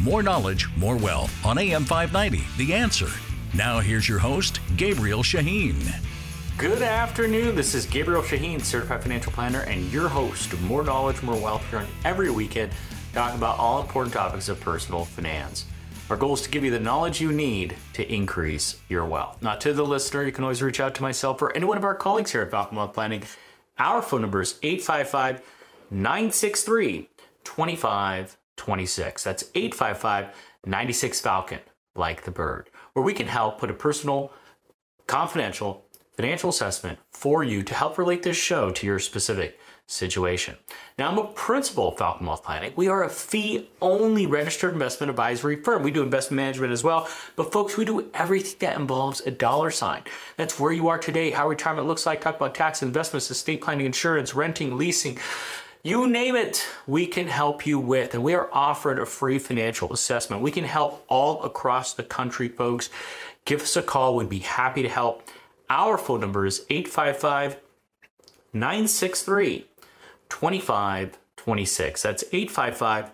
More knowledge, more wealth on AM 590, The Answer. Now here's your host, Gabriel Shahin. Good afternoon. This is Gabriel Shahin, certified financial planner, and your host of More Knowledge, More Wealth here on every weekend, talking about all important topics of personal finance. Our goal is to give you the knowledge you need to increase your wealth. Now, to the listener, you can always reach out to myself or any one of our colleagues here at Falcon Wealth Planning. Our phone number is 855 963 2526. That's 855 96 Falcon, like the bird, where we can help put a personal, confidential, financial assessment for you to help relate this show to your specific situation. Now, I'm a principal of Falcon Wealth Planning. We are a fee only registered investment advisory firm. We do investment management as well, but folks, we do everything that involves a dollar sign. That's where you are today, how retirement looks like, talk about tax investments, estate planning, insurance, renting, leasing. You name it, we can help you with. And we are offering a free financial assessment. We can help all across the country, folks. Give us a call. We'd be happy to help. Our phone number is 855 963 2526. That's 855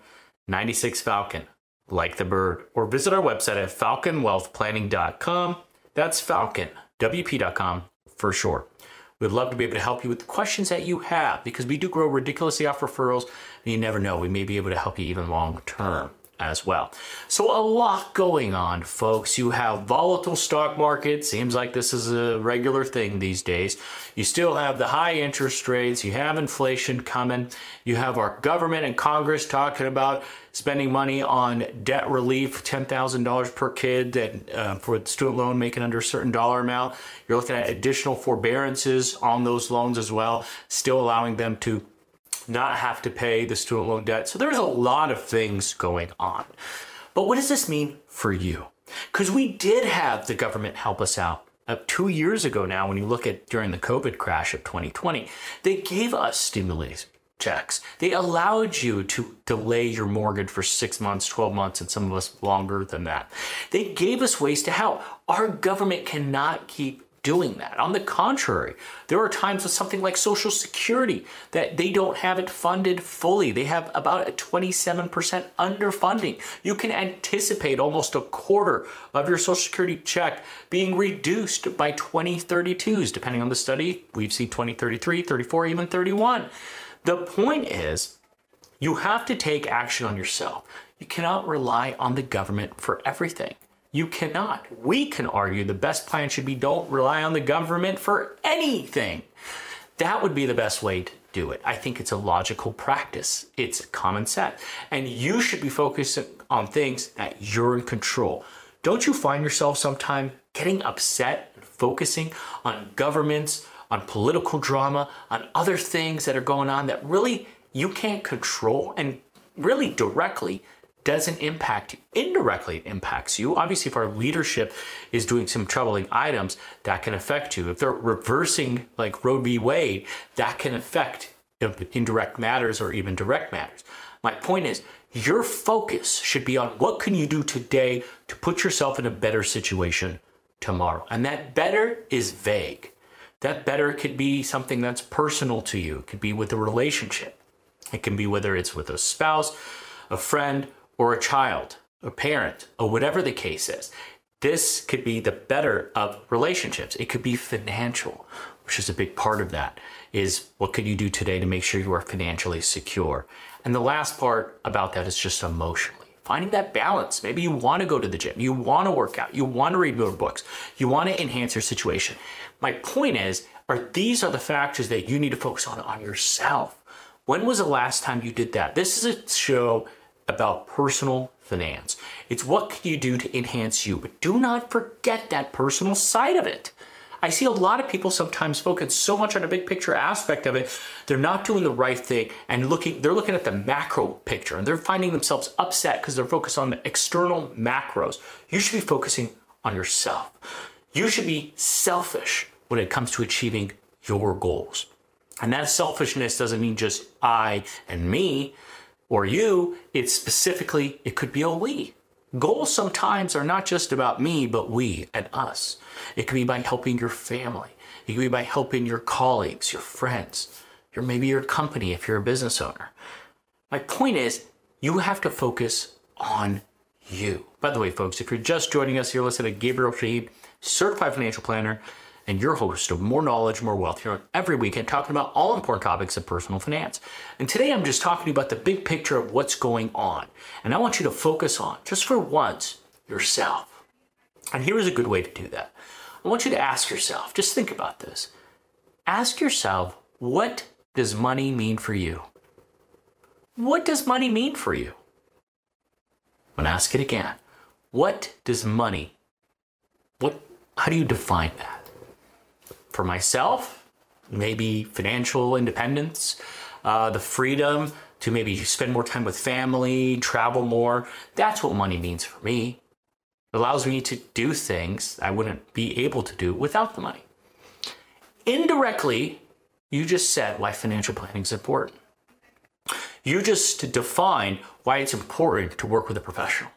96 Falcon, like the bird. Or visit our website at falconwealthplanning.com. That's falconwp.com for sure. We'd love to be able to help you with the questions that you have because we do grow ridiculously off referrals, and you never know, we may be able to help you even long term as well. So a lot going on, folks. You have volatile stock market. Seems like this is a regular thing these days. You still have the high interest rates. You have inflation coming. You have our government and Congress talking about spending money on debt relief, $10,000 per kid that uh, for student loan making under a certain dollar amount. You're looking at additional forbearances on those loans as well, still allowing them to not have to pay the student loan debt. So there's a lot of things going on. But what does this mean for you? Because we did have the government help us out uh, two years ago now, when you look at during the COVID crash of 2020, they gave us stimulus checks. They allowed you to delay your mortgage for six months, 12 months, and some of us longer than that. They gave us ways to help. Our government cannot keep doing that. On the contrary, there are times with something like Social Security that they don't have it funded fully. They have about a 27% underfunding. You can anticipate almost a quarter of your Social Security check being reduced by 2032s, depending on the study. We've seen 2033, 34, even 31. The point is, you have to take action on yourself. You cannot rely on the government for everything. You cannot. We can argue the best plan should be don't rely on the government for anything. That would be the best way to do it. I think it's a logical practice. It's common sense. And you should be focusing on things that you're in control. Don't you find yourself sometime getting upset and focusing on governments, on political drama, on other things that are going on that really you can't control and really directly doesn't impact you. Indirectly, impacts you. Obviously, if our leadership is doing some troubling items, that can affect you. If they're reversing like Roe v. Wade, that can affect indirect matters or even direct matters. My point is, your focus should be on what can you do today to put yourself in a better situation tomorrow. And that better is vague. That better could be something that's personal to you. It could be with a relationship. It can be whether it's with a spouse, a friend, or a child, a parent, or whatever the case is. This could be the better of relationships. It could be financial, which is a big part of that. Is what could you do today to make sure you are financially secure? And the last part about that is just emotionally finding that balance. Maybe you want to go to the gym, you want to work out, you want to read more books, you want to enhance your situation. My point is, are these are the factors that you need to focus on on yourself. When was the last time you did that? This is a show about personal finance. It's what can you do to enhance you, but do not forget that personal side of it. I see a lot of people sometimes focus so much on a big picture aspect of it, they're not doing the right thing and looking they're looking at the macro picture and they're finding themselves upset because they're focused on the external macros. You should be focusing on yourself. You should be selfish when it comes to achieving your goals. And that selfishness doesn't mean just I and me or you, it's specifically, it could be a we. Goals sometimes are not just about me, but we and us. It could be by helping your family. It could be by helping your colleagues, your friends, or maybe your company if you're a business owner. My point is, you have to focus on you. By the way, folks, if you're just joining us, you're listening to Gabriel Shahin, certified financial planner and your host of More Knowledge, More Wealth here every weekend, talking about all important topics of personal finance. And today I'm just talking to you about the big picture of what's going on. And I want you to focus on, just for once, yourself. And here is a good way to do that. I want you to ask yourself, just think about this. Ask yourself, what does money mean for you? What does money mean for you? I'm going to ask it again. What does money, what, how do you define that? For myself, maybe financial independence, uh, the freedom to maybe spend more time with family, travel more. That's what money means for me. It allows me to do things I wouldn't be able to do without the money. Indirectly, you just said why financial planning is important. You just defined why it's important to work with a professional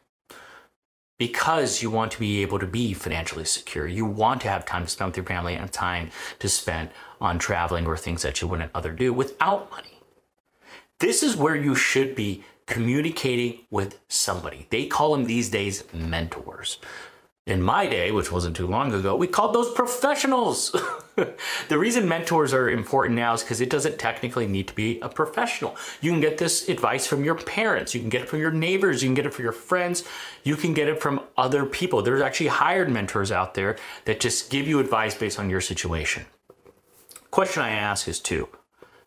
because you want to be able to be financially secure. You want to have time to spend with your family and time to spend on traveling or things that you wouldn't other do without money. This is where you should be communicating with somebody. They call them these days mentors in my day, which wasn't too long ago, we called those professionals. the reason mentors are important now is because it doesn't technically need to be a professional. You can get this advice from your parents, you can get it from your neighbors, you can get it from your friends, you can get it from other people. There's actually hired mentors out there that just give you advice based on your situation. Question I ask is two.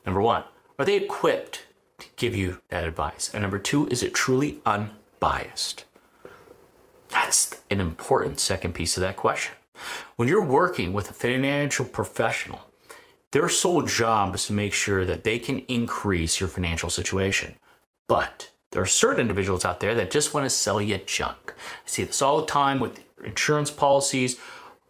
Number one, are they equipped to give you that advice? And number two, is it truly unbiased? That's an important second piece of that question. When you're working with a financial professional, their sole job is to make sure that they can increase your financial situation. But there are certain individuals out there that just want to sell you junk. I see this all the time with insurance policies,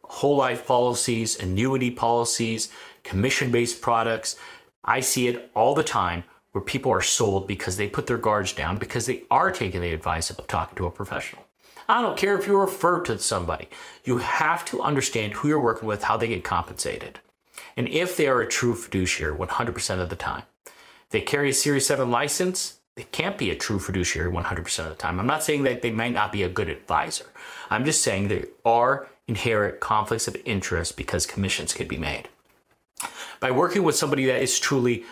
whole life policies, annuity policies, commission based products. I see it all the time where people are sold because they put their guards down because they are taking the advice of talking to a professional. I don't care if you refer to somebody. You have to understand who you're working with, how they get compensated. And if they are a true fiduciary 100% of the time. they carry a Series 7 license, they can't be a true fiduciary 100% of the time. I'm not saying that they might not be a good advisor. I'm just saying there are inherent conflicts of interest because commissions can be made. By working with somebody that is truly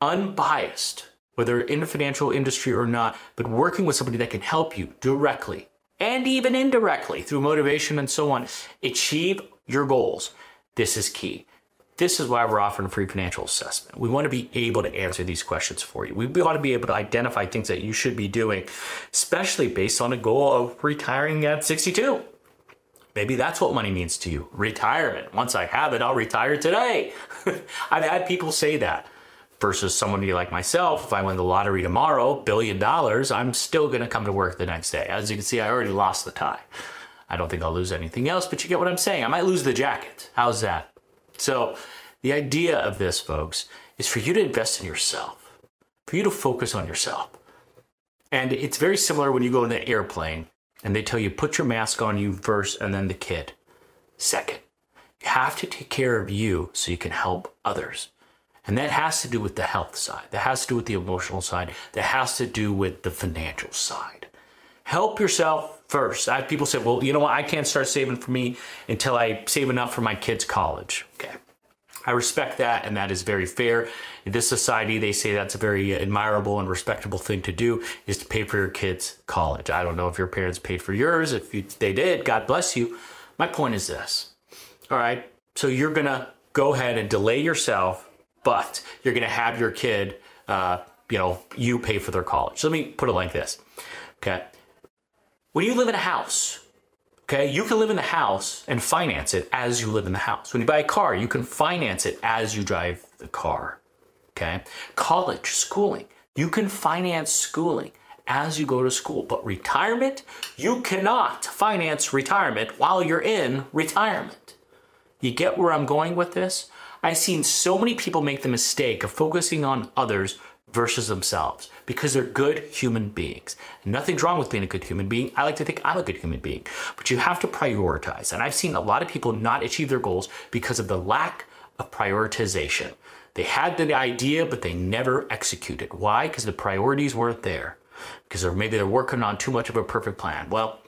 unbiased, whether in the financial industry or not, but working with somebody that can help you directly and even indirectly through motivation and so on, achieve your goals. This is key. This is why we're offering a free financial assessment. We want to be able to answer these questions for you. We want to be able to identify things that you should be doing, especially based on a goal of retiring at 62. Maybe that's what money means to you retirement. Once I have it, I'll retire today. I've had people say that versus somebody like myself, if I win the lottery tomorrow, billion dollars, I'm still going to come to work the next day. As you can see, I already lost the tie. I don't think I'll lose anything else, but you get what I'm saying. I might lose the jacket. How's that? So, the idea of this, folks, is for you to invest in yourself, for you to focus on yourself. And it's very similar when you go in the airplane and they tell you put your mask on you first and then the kid second. You have to take care of you so you can help others. And that has to do with the health side, that has to do with the emotional side, that has to do with the financial side. Help yourself first. I have people say, well, you know what? I can't start saving for me until I save enough for my kids' college. Okay. I respect that, and that is very fair. In this society, they say that's a very admirable and respectable thing to do is to pay for your kids' college. I don't know if your parents paid for yours. If you, they did, God bless you. My point is this. All right. So you're going to go ahead and delay yourself but you're going to have your kid, uh, you know, you pay for their college. So let me put it like this. Okay. When you live in a house, Okay, you can live in the house and finance it as you live in the house. When you buy a car, you can finance it as you drive the car. Okay, college, schooling, you can finance schooling as you go to school. But retirement, you cannot finance retirement while you're in retirement. You get where I'm going with this? I've seen so many people make the mistake of focusing on others versus themselves because they're good human beings. Nothing's wrong with being a good human being. I like to think I'm a good human being, but you have to prioritize. And I've seen a lot of people not achieve their goals because of the lack of prioritization. They had the idea, but they never executed. Why? Because the priorities weren't there because they're, maybe they're working on too much of a perfect plan. Well,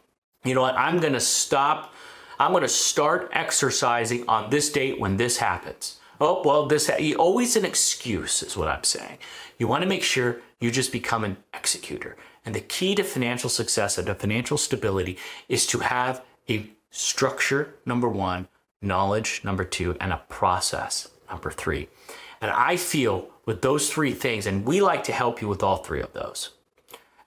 you know what? I'm going to stop. I'm going to start exercising on this date when this happens. Oh, well, this always an excuse is what I'm saying. You want to make sure you just become an executor. And the key to financial success and to financial stability is to have a structure, number one, knowledge, number two, and a process, number three. And I feel with those three things, and we like to help you with all three of those.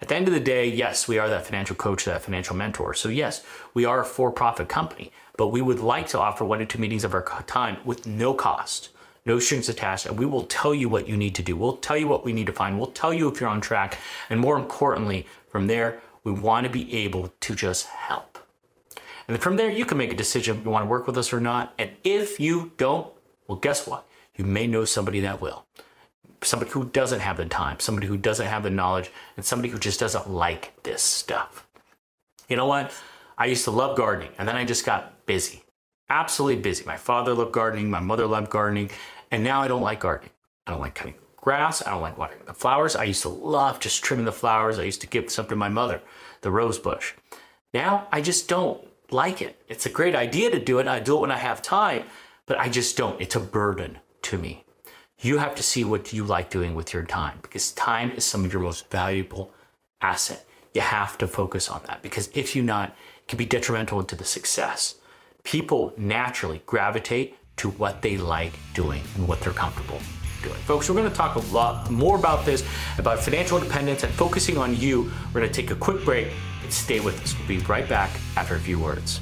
At the end of the day, yes, we are that financial coach, that financial mentor. So, yes, we are a for profit company, but we would like to offer one to two meetings of our time with no cost, no strings attached. And we will tell you what you need to do. We'll tell you what we need to find. We'll tell you if you're on track. And more importantly, from there, we want to be able to just help. And from there, you can make a decision if you want to work with us or not. And if you don't, well, guess what? You may know somebody that will somebody who doesn't have the time, somebody who doesn't have the knowledge, and somebody who just doesn't like this stuff. You know what? I used to love gardening, and then I just got busy, absolutely busy. My father loved gardening, my mother loved gardening, and now I don't like gardening. I don't like cutting grass. I don't like watering the flowers. I used to love just trimming the flowers. I used to give some to my mother, the rose bush. Now I just don't like it. It's a great idea to do it. I do it when I have time, but I just don't. It's a burden to me. You have to see what you like doing with your time because time is some of your most valuable asset. You have to focus on that because if you not, it can be detrimental to the success. People naturally gravitate to what they like doing and what they're comfortable doing. Folks, we're going to talk a lot more about this, about financial independence and focusing on you. We're going to take a quick break and stay with us. We'll be right back after a few words.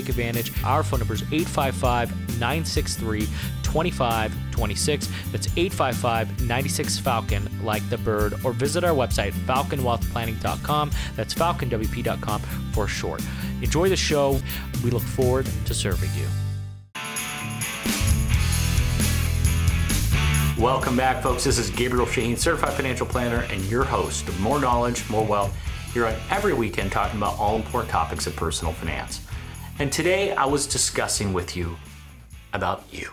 take advantage. Our phone number is 855 963 2526. That's 855 96 Falcon, like the bird, or visit our website, falconwealthplanning.com. That's falconwp.com for short. Enjoy the show. We look forward to serving you. Welcome back, folks. This is Gabriel Shahin, certified financial planner, and your host of More Knowledge, More Wealth. Here on every weekend talking about all important topics of personal finance. And today I was discussing with you about you.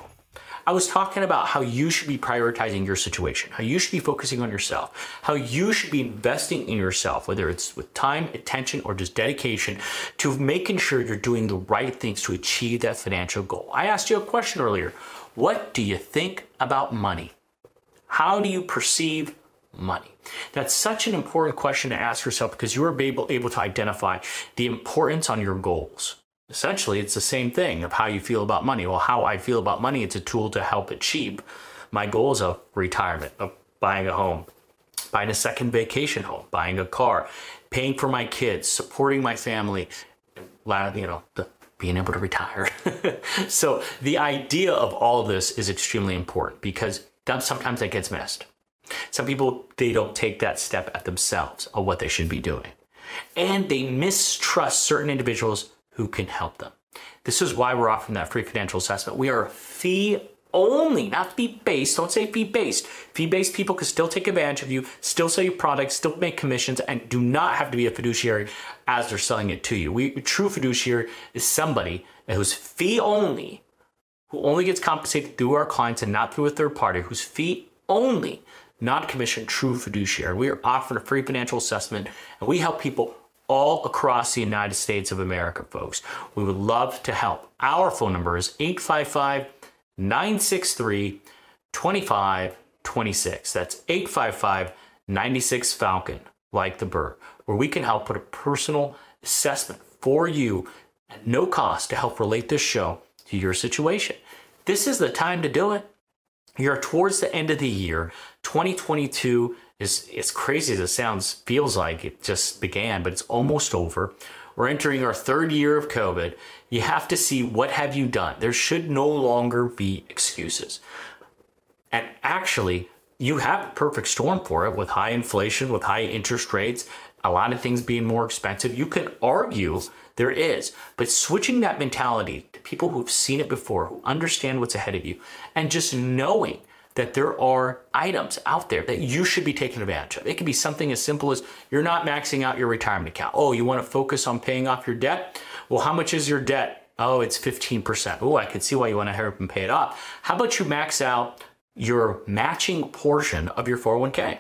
I was talking about how you should be prioritizing your situation, how you should be focusing on yourself, how you should be investing in yourself, whether it's with time, attention, or just dedication to making sure you're doing the right things to achieve that financial goal. I asked you a question earlier. What do you think about money? How do you perceive money? That's such an important question to ask yourself because you are able, able to identify the importance on your goals essentially it's the same thing of how you feel about money. Well, how I feel about money, it's a tool to help achieve my goals of retirement, of buying a home, buying a second vacation home, buying a car, paying for my kids, supporting my family, you know, the, being able to retire. so the idea of all of this is extremely important because sometimes that gets missed. Some people they don't take that step at themselves of what they should be doing. And they mistrust certain individuals who can help them. This is why we're offering that free financial assessment. We are fee only, not fee based. Don't say fee based. Fee based people can still take advantage of you, still sell you products, still make commissions, and do not have to be a fiduciary as they're selling it to you. We true fiduciary is somebody who's fee only, who only gets compensated through our clients and not through a third party, who's fee only, not commission, true fiduciary. We are offering a free financial assessment, and we help people all across the United States of America, folks. We would love to help. Our phone number is 855 963 2526. That's 855 96 Falcon, like the bird, where we can help put a personal assessment for you at no cost to help relate this show to your situation. This is the time to do it. You're towards the end of the year. 2022 is as crazy as it sounds, feels like it just began, but it's almost over. We're entering our third year of COVID. You have to see what have you done. There should no longer be excuses. And actually, you have a perfect storm for it with high inflation, with high interest rates, a lot of things being more expensive. You can argue there is, but switching that mentality to people who've seen it before, who understand what's ahead of you, and just knowing that there are items out there that you should be taking advantage of. It can be something as simple as you're not maxing out your retirement account. Oh, you want to focus on paying off your debt? Well, how much is your debt? Oh, it's 15%. Oh, I can see why you want to hurry up and pay it off. How about you max out your matching portion of your 401k?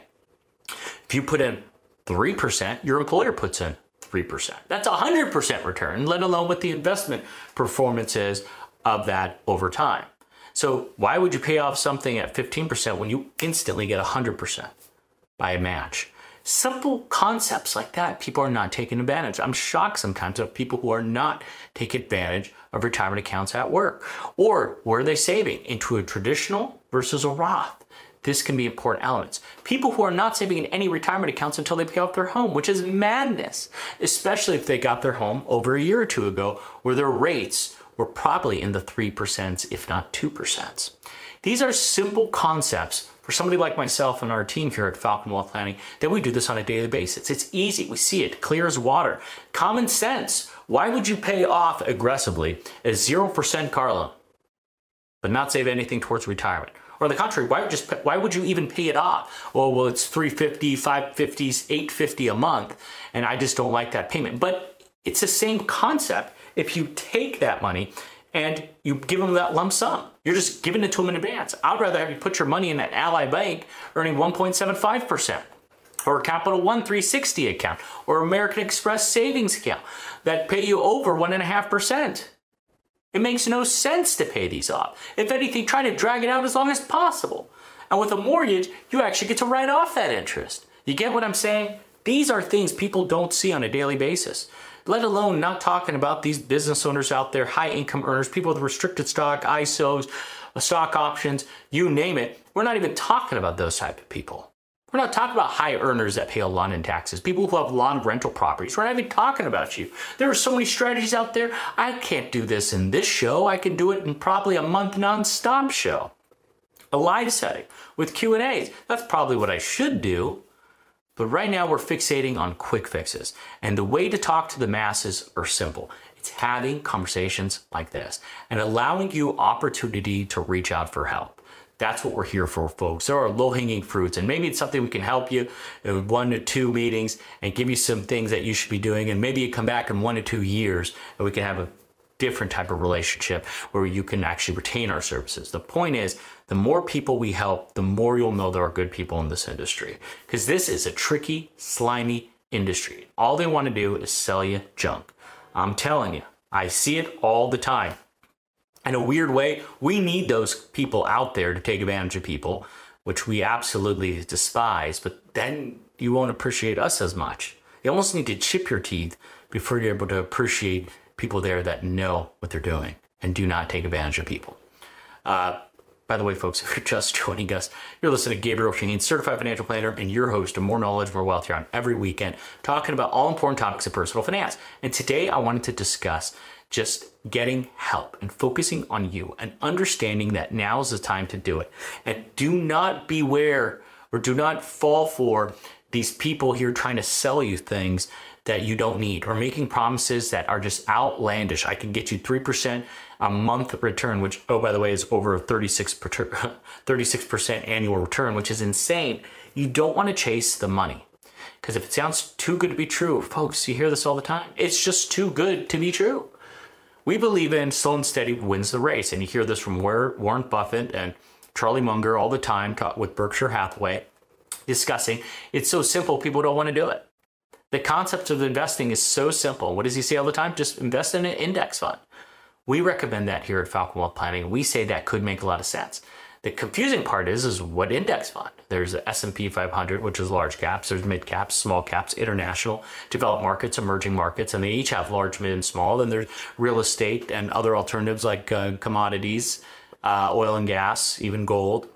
If you put in 3%, your employer puts in 3%. That's a 100% return, let alone what the investment performance is of that over time. So why would you pay off something at 15% when you instantly get 100% by a match? Simple concepts like that, people are not taking advantage. I'm shocked sometimes of people who are not taking advantage of retirement accounts at work. Or where are they saving? Into a traditional versus a Roth. This can be important elements. People who are not saving in any retirement accounts until they pay off their home, which is madness, especially if they got their home over a year or two ago, where their rates were probably in the 3%, if not 2%. These are simple concepts for somebody like myself and our team here at Falcon Wealth Planning that we do this on a daily basis. It's easy. We see it clear as water. Common sense. Why would you pay off aggressively a 0% car loan, but not save anything towards retirement? Or on the contrary, why would just why would you even pay it off? Well, well, it's 350, 550, 850 a month, and I just don't like that payment. But it's the same concept if you take that money and you give them that lump sum. You're just giving it to them in advance. I'd rather have you put your money in that Ally Bank earning 1.75%, or a Capital One 360 account, or American Express savings account that pay you over 1.5%. It makes no sense to pay these off. If anything, try to drag it out as long as possible. And with a mortgage, you actually get to write off that interest. You get what I'm saying? These are things people don't see on a daily basis let alone not talking about these business owners out there, high income earners, people with restricted stock, ISOs, uh, stock options, you name it. We're not even talking about those type of people. We're not talking about high earners that pay a lot in taxes, people who have lawn rental properties. We're not even talking about you. There are so many strategies out there. I can't do this in this show. I can do it in probably a month nonstop show. A live setting with Q&As. That's probably what I should do. But right now we're fixating on quick fixes. And the way to talk to the masses are simple. It's having conversations like this and allowing you opportunity to reach out for help. That's what we're here for, folks. There are low hanging fruits, and maybe it's something we can help you in one to two meetings and give you some things that you should be doing. And maybe you come back in one to two years and we can have a different type of relationship where you can actually retain our services. The point is, the more people we help, the more you'll know there are good people in this industry. Because this is a tricky, slimy industry. All they want to do is sell you junk. I'm telling you, I see it all the time. In a weird way, we need those people out there to take advantage of people, which we absolutely despise, but then you won't appreciate us as much. You almost need to chip your teeth before you're able to appreciate people there that know what they're doing and do not take advantage of people. Uh, by the way, folks, if you're just joining us, you're listening to Gabriel Shahin, certified financial planner, and your host of More Knowledge, More Wealth here on every weekend, talking about all important topics of personal finance. And today I wanted to discuss just getting help and focusing on you and understanding that now is the time to do it. And do not beware or do not fall for these people here trying to sell you things that you don't need or making promises that are just outlandish. I can get you 3% a month return, which, oh, by the way, is over 36 36% annual return, which is insane. You don't want to chase the money. Because if it sounds too good to be true, folks, you hear this all the time. It's just too good to be true. We believe in slow and steady wins the race. And you hear this from Warren Buffett and Charlie Munger all the time with Berkshire Hathaway discussing. It's so simple, people don't want to do it. The concept of investing is so simple. What does he say all the time? Just invest in an index fund. We recommend that here at Falcon Wealth Planning. We say that could make a lot of sense. The confusing part is, is what index fund? There's the S&P 500, which is large caps. There's mid caps, small caps, international, developed markets, emerging markets, and they each have large, mid, and small. Then there's real estate and other alternatives like uh, commodities, uh, oil and gas, even gold.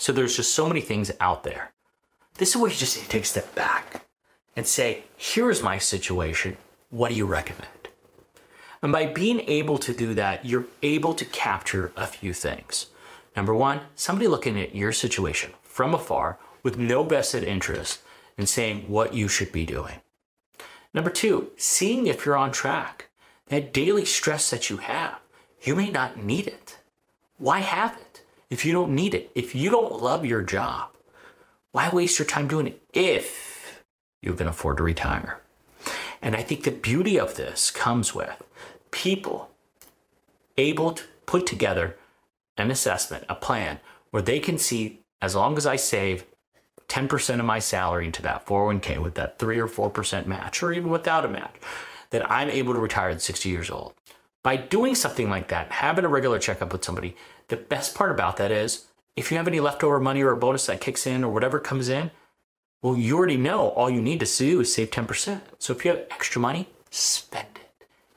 So there's just so many things out there. This is where you just need to take a step back and say, here's my situation. What do you recommend? And by being able to do that, you're able to capture a few things. Number one, somebody looking at your situation from afar with no vested interest and saying what you should be doing. Number two, seeing if you're on track. That daily stress that you have, you may not need it. Why have it if you don't need it? If you don't love your job, why waste your time doing it if you can afford to retire? And I think the beauty of this comes with people able to put together an assessment, a plan where they can see as long as I save 10% of my salary into that 401k with that 3 or 4% match, or even without a match, that I'm able to retire at 60 years old. By doing something like that, having a regular checkup with somebody, the best part about that is if you have any leftover money or a bonus that kicks in or whatever comes in, well, you already know all you need to do is save 10%. So if you have extra money, spend it.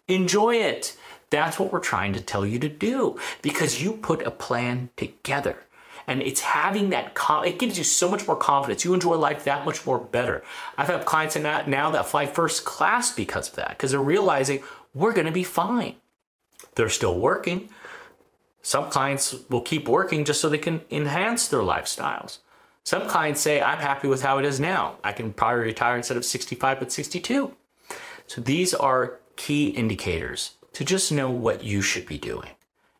Enjoy it. That's what we're trying to tell you to do because you put a plan together. And it's having that, it gives you so much more confidence. You enjoy life that much more better. I've had clients that now that fly first class because of that, because they're realizing we're going to be fine. They're still working. Some clients will keep working just so they can enhance their lifestyles. Some clients say, I'm happy with how it is now. I can probably retire instead of 65 but 62. So these are key indicators to just know what you should be doing.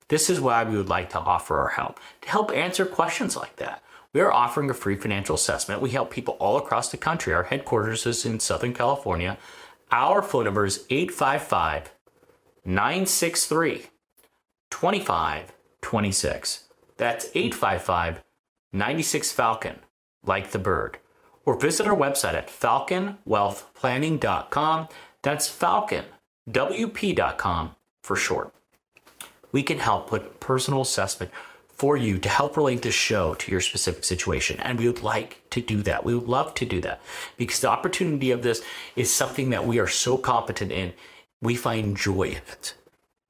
This is why we would like to offer our help to help answer questions like that. We are offering a free financial assessment. We help people all across the country. Our headquarters is in Southern California. Our phone number is 855 963 2526. That's 855 96 Falcon, like the bird. Or visit our website at falconwealthplanning.com. That's Falcon WP.com for short. We can help put personal assessment for you to help relate this show to your specific situation. And we would like to do that. We would love to do that because the opportunity of this is something that we are so competent in. We find joy in it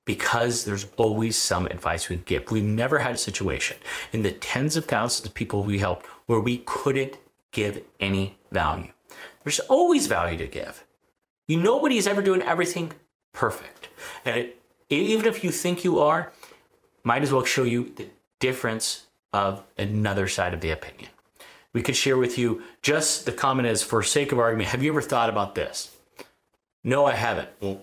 because there's always some advice we give. We've never had a situation in the tens of thousands of people we helped where we couldn't give any value. There's always value to give. You nobody's ever doing everything perfect. And it, even if you think you are, might as well show you the difference of another side of the opinion. We could share with you just the comment is for sake of argument, have you ever thought about this? No, I haven't. Well,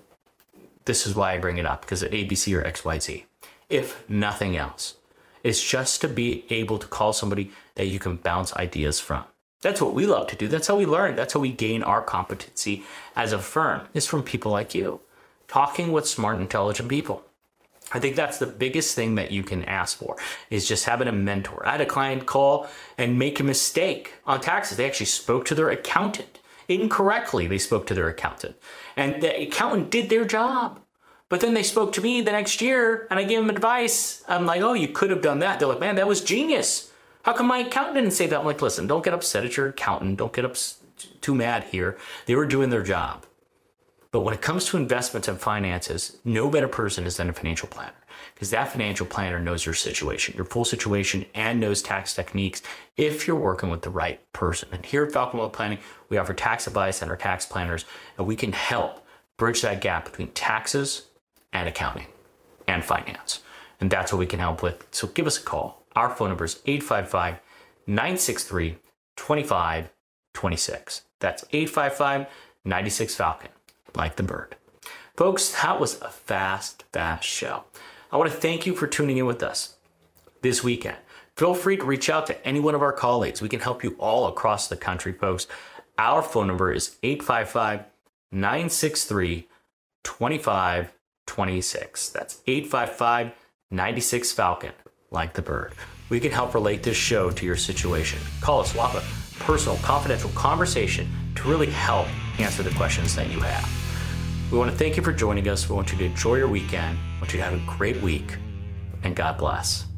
this is why I bring it up because of ABC or XYZ. If nothing else, it's just to be able to call somebody that you can bounce ideas from. That's what we love to do. That's how we learn. That's how we gain our competency as a firm is from people like you talking with smart, intelligent people. I think that's the biggest thing that you can ask for is just having a mentor. I had a client call and make a mistake on taxes. They actually spoke to their accountant incorrectly. They spoke to their accountant and the accountant did their job. But then they spoke to me the next year and I gave them advice. I'm like, oh, you could have done that. They're like, man, that was genius. How come my accountant didn't say that? I'm like, listen, don't get upset at your accountant. Don't get up too mad here. They were doing their job. But when it comes to investments and finances, no better person is than a financial planner because that financial planner knows your situation, your full situation, and knows tax techniques if you're working with the right person. And here at Falcon Wealth Planning, we offer tax advice and our tax planners, and we can help bridge that gap between taxes and accounting and finance. And that's what we can help with. So give us a call. Our phone number is 855 963 2526. That's 855 96 Falcon like the bird. Folks, that was a fast, fast show. I want to thank you for tuning in with us this weekend. Feel free to reach out to any one of our colleagues. We can help you all across the country, folks. Our phone number is 855 963 2526. That's 855 96 Falcon, like the bird. We can help relate this show to your situation. Call us, Have a personal, confidential conversation to really help answer the questions that you have. We want to thank you for joining us. We want you to enjoy your weekend. We want you to have a great week, and God bless.